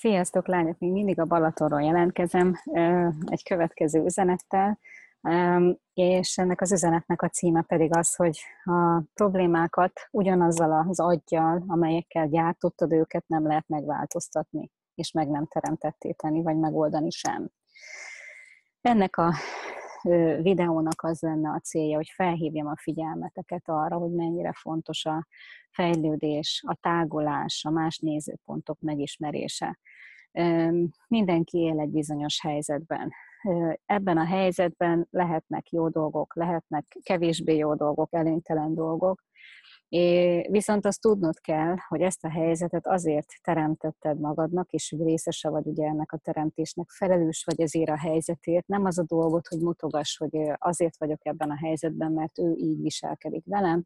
Sziasztok, lányok! Még mindig a Balatonról jelentkezem egy következő üzenettel, és ennek az üzenetnek a címe pedig az, hogy a problémákat ugyanazzal az aggyal, amelyekkel gyártottad őket, nem lehet megváltoztatni, és meg nem teremtetté tenni, vagy megoldani sem. Ennek a videónak az lenne a célja, hogy felhívjam a figyelmeteket arra, hogy mennyire fontos a fejlődés, a tágulás, a más nézőpontok megismerése. Mindenki él egy bizonyos helyzetben. Ebben a helyzetben lehetnek jó dolgok, lehetnek kevésbé jó dolgok, előnytelen dolgok, É, viszont azt tudnod kell, hogy ezt a helyzetet azért teremtetted magadnak, és részese vagy ugye ennek a teremtésnek, felelős vagy ezért a helyzetért. Nem az a dolgot, hogy mutogass, hogy azért vagyok ebben a helyzetben, mert ő így viselkedik velem,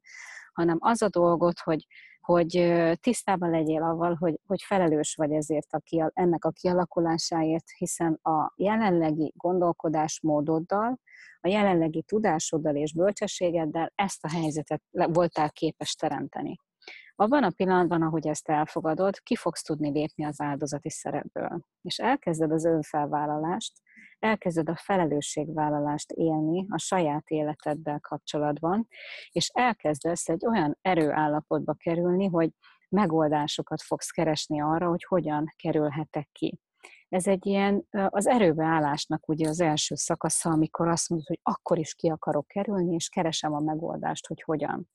hanem az a dolgot, hogy, hogy tisztában legyél avval, hogy, hogy felelős vagy ezért a, ennek a kialakulásáért, hiszen a jelenlegi gondolkodásmódoddal, a jelenlegi tudásoddal és bölcsességeddel ezt a helyzetet voltál képes teremteni. Abban a pillanatban, ahogy ezt elfogadod, ki fogsz tudni lépni az áldozati szerepből. És elkezded az önfelvállalást, elkezded a felelősségvállalást élni a saját életeddel kapcsolatban, és elkezdesz egy olyan erőállapotba kerülni, hogy megoldásokat fogsz keresni arra, hogy hogyan kerülhetek ki. Ez egy ilyen, az erőbeállásnak ugye az első szakasza, amikor azt mondod, hogy akkor is ki akarok kerülni, és keresem a megoldást, hogy hogyan.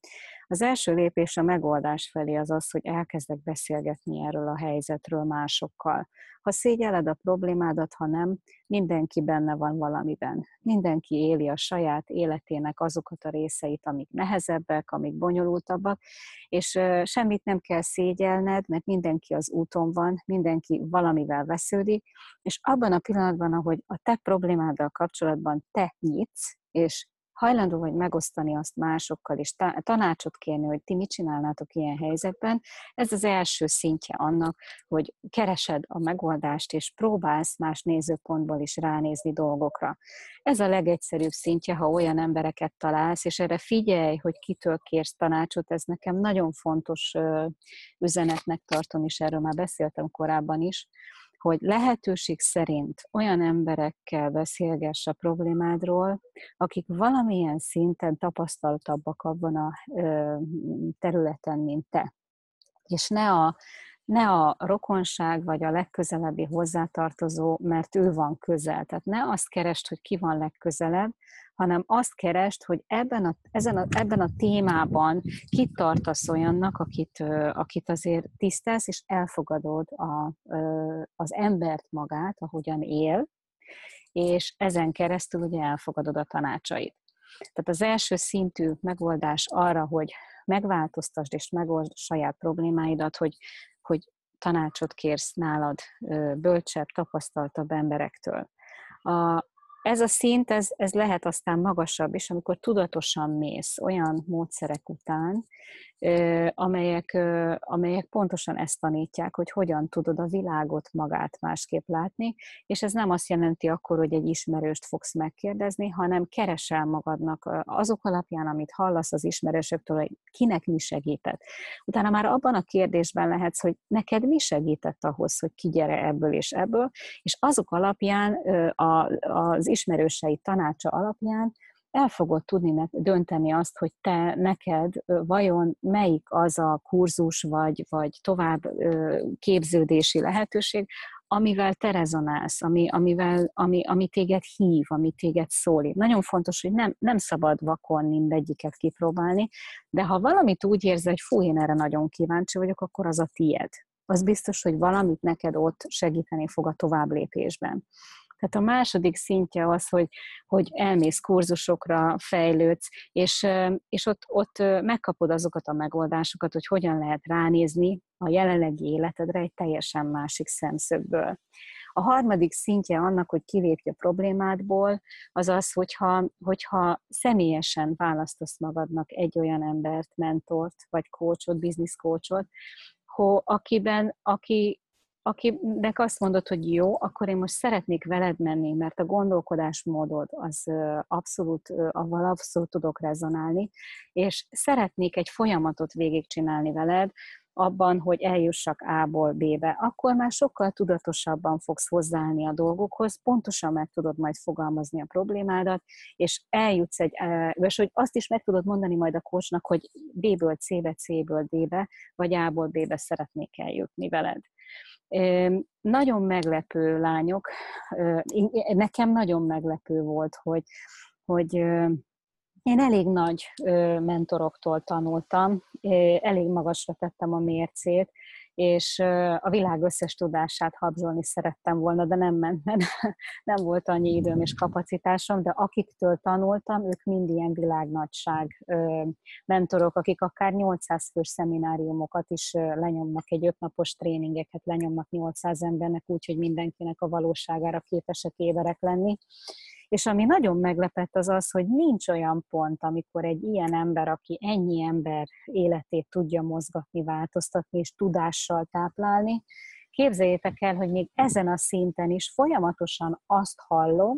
Az első lépés a megoldás felé az az, hogy elkezdek beszélgetni erről a helyzetről másokkal. Ha szégyeled a problémádat, ha nem, mindenki benne van valamiben. Mindenki éli a saját életének azokat a részeit, amik nehezebbek, amik bonyolultabbak, és semmit nem kell szégyelned, mert mindenki az úton van, mindenki valamivel vesződik, és abban a pillanatban, ahogy a te problémáddal kapcsolatban te nyitsz, és hajlandó vagy megosztani azt másokkal, és tanácsot kérni, hogy ti mit csinálnátok ilyen helyzetben, ez az első szintje annak, hogy keresed a megoldást, és próbálsz más nézőpontból is ránézni dolgokra. Ez a legegyszerűbb szintje, ha olyan embereket találsz, és erre figyelj, hogy kitől kérsz tanácsot, ez nekem nagyon fontos üzenetnek tartom, és erről már beszéltem korábban is, hogy lehetőség szerint olyan emberekkel beszélgess a problémádról, akik valamilyen szinten tapasztaltabbak abban a területen, mint te. És ne a, ne a rokonság vagy a legközelebbi hozzátartozó, mert ő van közel. Tehát ne azt kerest, hogy ki van legközelebb, hanem azt kerest, hogy ebben a, ezen a, ebben a témában kit tartasz olyannak, akit, akit azért tisztelsz, és elfogadod a, az embert magát, ahogyan él, és ezen keresztül ugye elfogadod a tanácsait. Tehát az első szintű megoldás arra, hogy megváltoztasd és megold saját problémáidat, hogy, hogy tanácsot kérsz nálad bölcsebb, tapasztaltabb emberektől. A, ez a szint, ez, ez lehet aztán magasabb is, amikor tudatosan mész olyan módszerek után, amelyek, amelyek pontosan ezt tanítják, hogy hogyan tudod a világot magát másképp látni, és ez nem azt jelenti akkor, hogy egy ismerőst fogsz megkérdezni, hanem keresel magadnak azok alapján, amit hallasz az ismerősöktől, hogy kinek mi segített. Utána már abban a kérdésben lehetsz, hogy neked mi segített ahhoz, hogy kigyere ebből és ebből, és azok alapján, az ismerősei tanácsa alapján el fogod tudni dönteni azt, hogy te neked vajon melyik az a kurzus vagy, vagy tovább képződési lehetőség, amivel te rezonálsz, ami, amivel, ami, ami téged hív, ami téged szólít. Nagyon fontos, hogy nem, nem szabad vakon mindegyiket kipróbálni, de ha valamit úgy érzel, hogy fú, én erre nagyon kíváncsi vagyok, akkor az a tied. Az biztos, hogy valamit neked ott segíteni fog a tovább lépésben. Tehát a második szintje az, hogy, hogy elmész kurzusokra, fejlődsz, és, és ott, ott megkapod azokat a megoldásokat, hogy hogyan lehet ránézni a jelenlegi életedre egy teljesen másik szemszögből. A harmadik szintje annak, hogy kilépj a problémádból, az az, hogyha, hogyha személyesen választasz magadnak egy olyan embert, mentort, vagy coachot, coachot, akiben, aki akinek azt mondod, hogy jó, akkor én most szeretnék veled menni, mert a gondolkodásmódod az abszolút, avval abszolút tudok rezonálni, és szeretnék egy folyamatot végigcsinálni veled, abban, hogy eljussak A-ból B-be, akkor már sokkal tudatosabban fogsz hozzáállni a dolgokhoz, pontosan meg tudod majd fogalmazni a problémádat, és eljutsz egy, és hogy azt is meg tudod mondani majd a kócsnak, hogy B-ből C-be, C-ből D-be, vagy A-ból B-be szeretnék eljutni veled. Nagyon meglepő lányok, nekem nagyon meglepő volt, hogy, hogy én elég nagy mentoroktól tanultam, elég magasra tettem a mércét, és a világ összes tudását habzsolni szerettem volna, de nem ment, mert nem volt annyi időm és kapacitásom, de akiktől tanultam, ők mind ilyen világnagyság mentorok, akik akár 800 fős szemináriumokat is lenyomnak, egy ötnapos tréningeket lenyomnak 800 embernek, úgyhogy mindenkinek a valóságára képesek éberek lenni. És ami nagyon meglepett az az, hogy nincs olyan pont, amikor egy ilyen ember, aki ennyi ember életét tudja mozgatni, változtatni és tudással táplálni, képzeljétek el, hogy még ezen a szinten is folyamatosan azt hallom,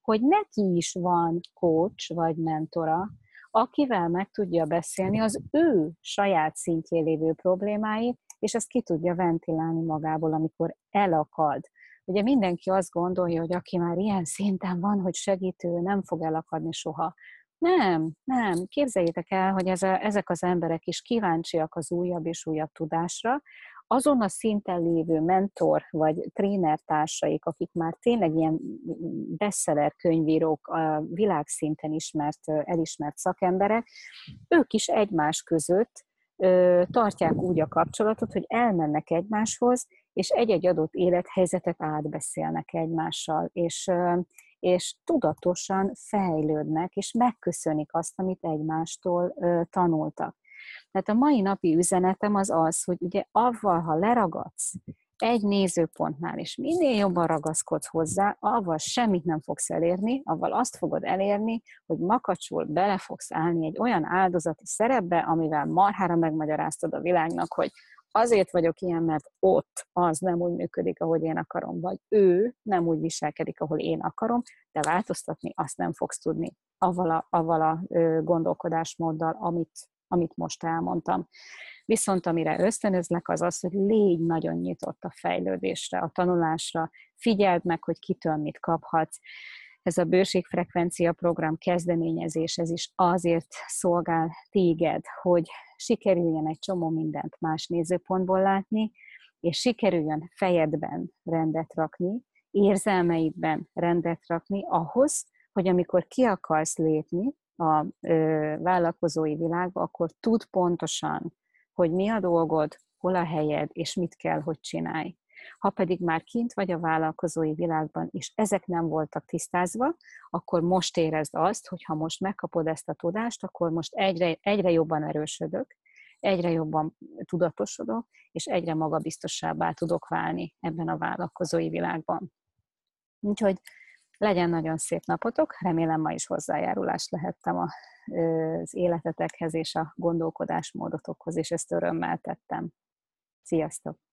hogy neki is van coach vagy mentora, akivel meg tudja beszélni az ő saját szintjén lévő problémáit, és ezt ki tudja ventilálni magából, amikor elakad Ugye mindenki azt gondolja, hogy aki már ilyen szinten van, hogy segítő, nem fog elakadni soha. Nem, nem. Képzeljétek el, hogy ez a, ezek az emberek is kíváncsiak az újabb és újabb tudásra, azon a szinten lévő mentor vagy trénertársaik, akik már tényleg ilyen bestseller könyvírók, a világszinten ismert, elismert szakemberek, ők is egymás között tartják úgy a kapcsolatot, hogy elmennek egymáshoz, és egy-egy adott élethelyzetet átbeszélnek egymással, és, és tudatosan fejlődnek, és megköszönik azt, amit egymástól tanultak. Tehát a mai napi üzenetem az az, hogy ugye avval, ha leragadsz egy nézőpontnál, és minél jobban ragaszkodsz hozzá, avval semmit nem fogsz elérni, avval azt fogod elérni, hogy makacsul bele fogsz állni egy olyan áldozati szerepbe, amivel marhára megmagyaráztad a világnak, hogy azért vagyok ilyen, mert ott az nem úgy működik, ahogy én akarom, vagy ő nem úgy viselkedik, ahol én akarom, de változtatni azt nem fogsz tudni avval a, avval a gondolkodásmóddal, amit, amit most elmondtam. Viszont amire ösztönözlek, az az, hogy légy nagyon nyitott a fejlődésre, a tanulásra, figyeld meg, hogy kitől mit kaphatsz. Ez a bőségfrekvencia program kezdeményezés, ez is azért szolgál téged, hogy sikerüljen egy csomó mindent más nézőpontból látni, és sikerüljön fejedben rendet rakni, érzelmeidben rendet rakni ahhoz, hogy amikor ki akarsz lépni a ö, vállalkozói világba, akkor tud pontosan, hogy mi a dolgod, hol a helyed, és mit kell, hogy csinálj. Ha pedig már kint vagy a vállalkozói világban, és ezek nem voltak tisztázva, akkor most érezd azt, hogy ha most megkapod ezt a tudást, akkor most egyre, egyre jobban erősödök, egyre jobban tudatosodok, és egyre magabiztosabbá tudok válni ebben a vállalkozói világban. Úgyhogy legyen nagyon szép napotok, remélem ma is hozzájárulást lehettem az életetekhez és a gondolkodásmódotokhoz, és ezt örömmel tettem. Sziasztok!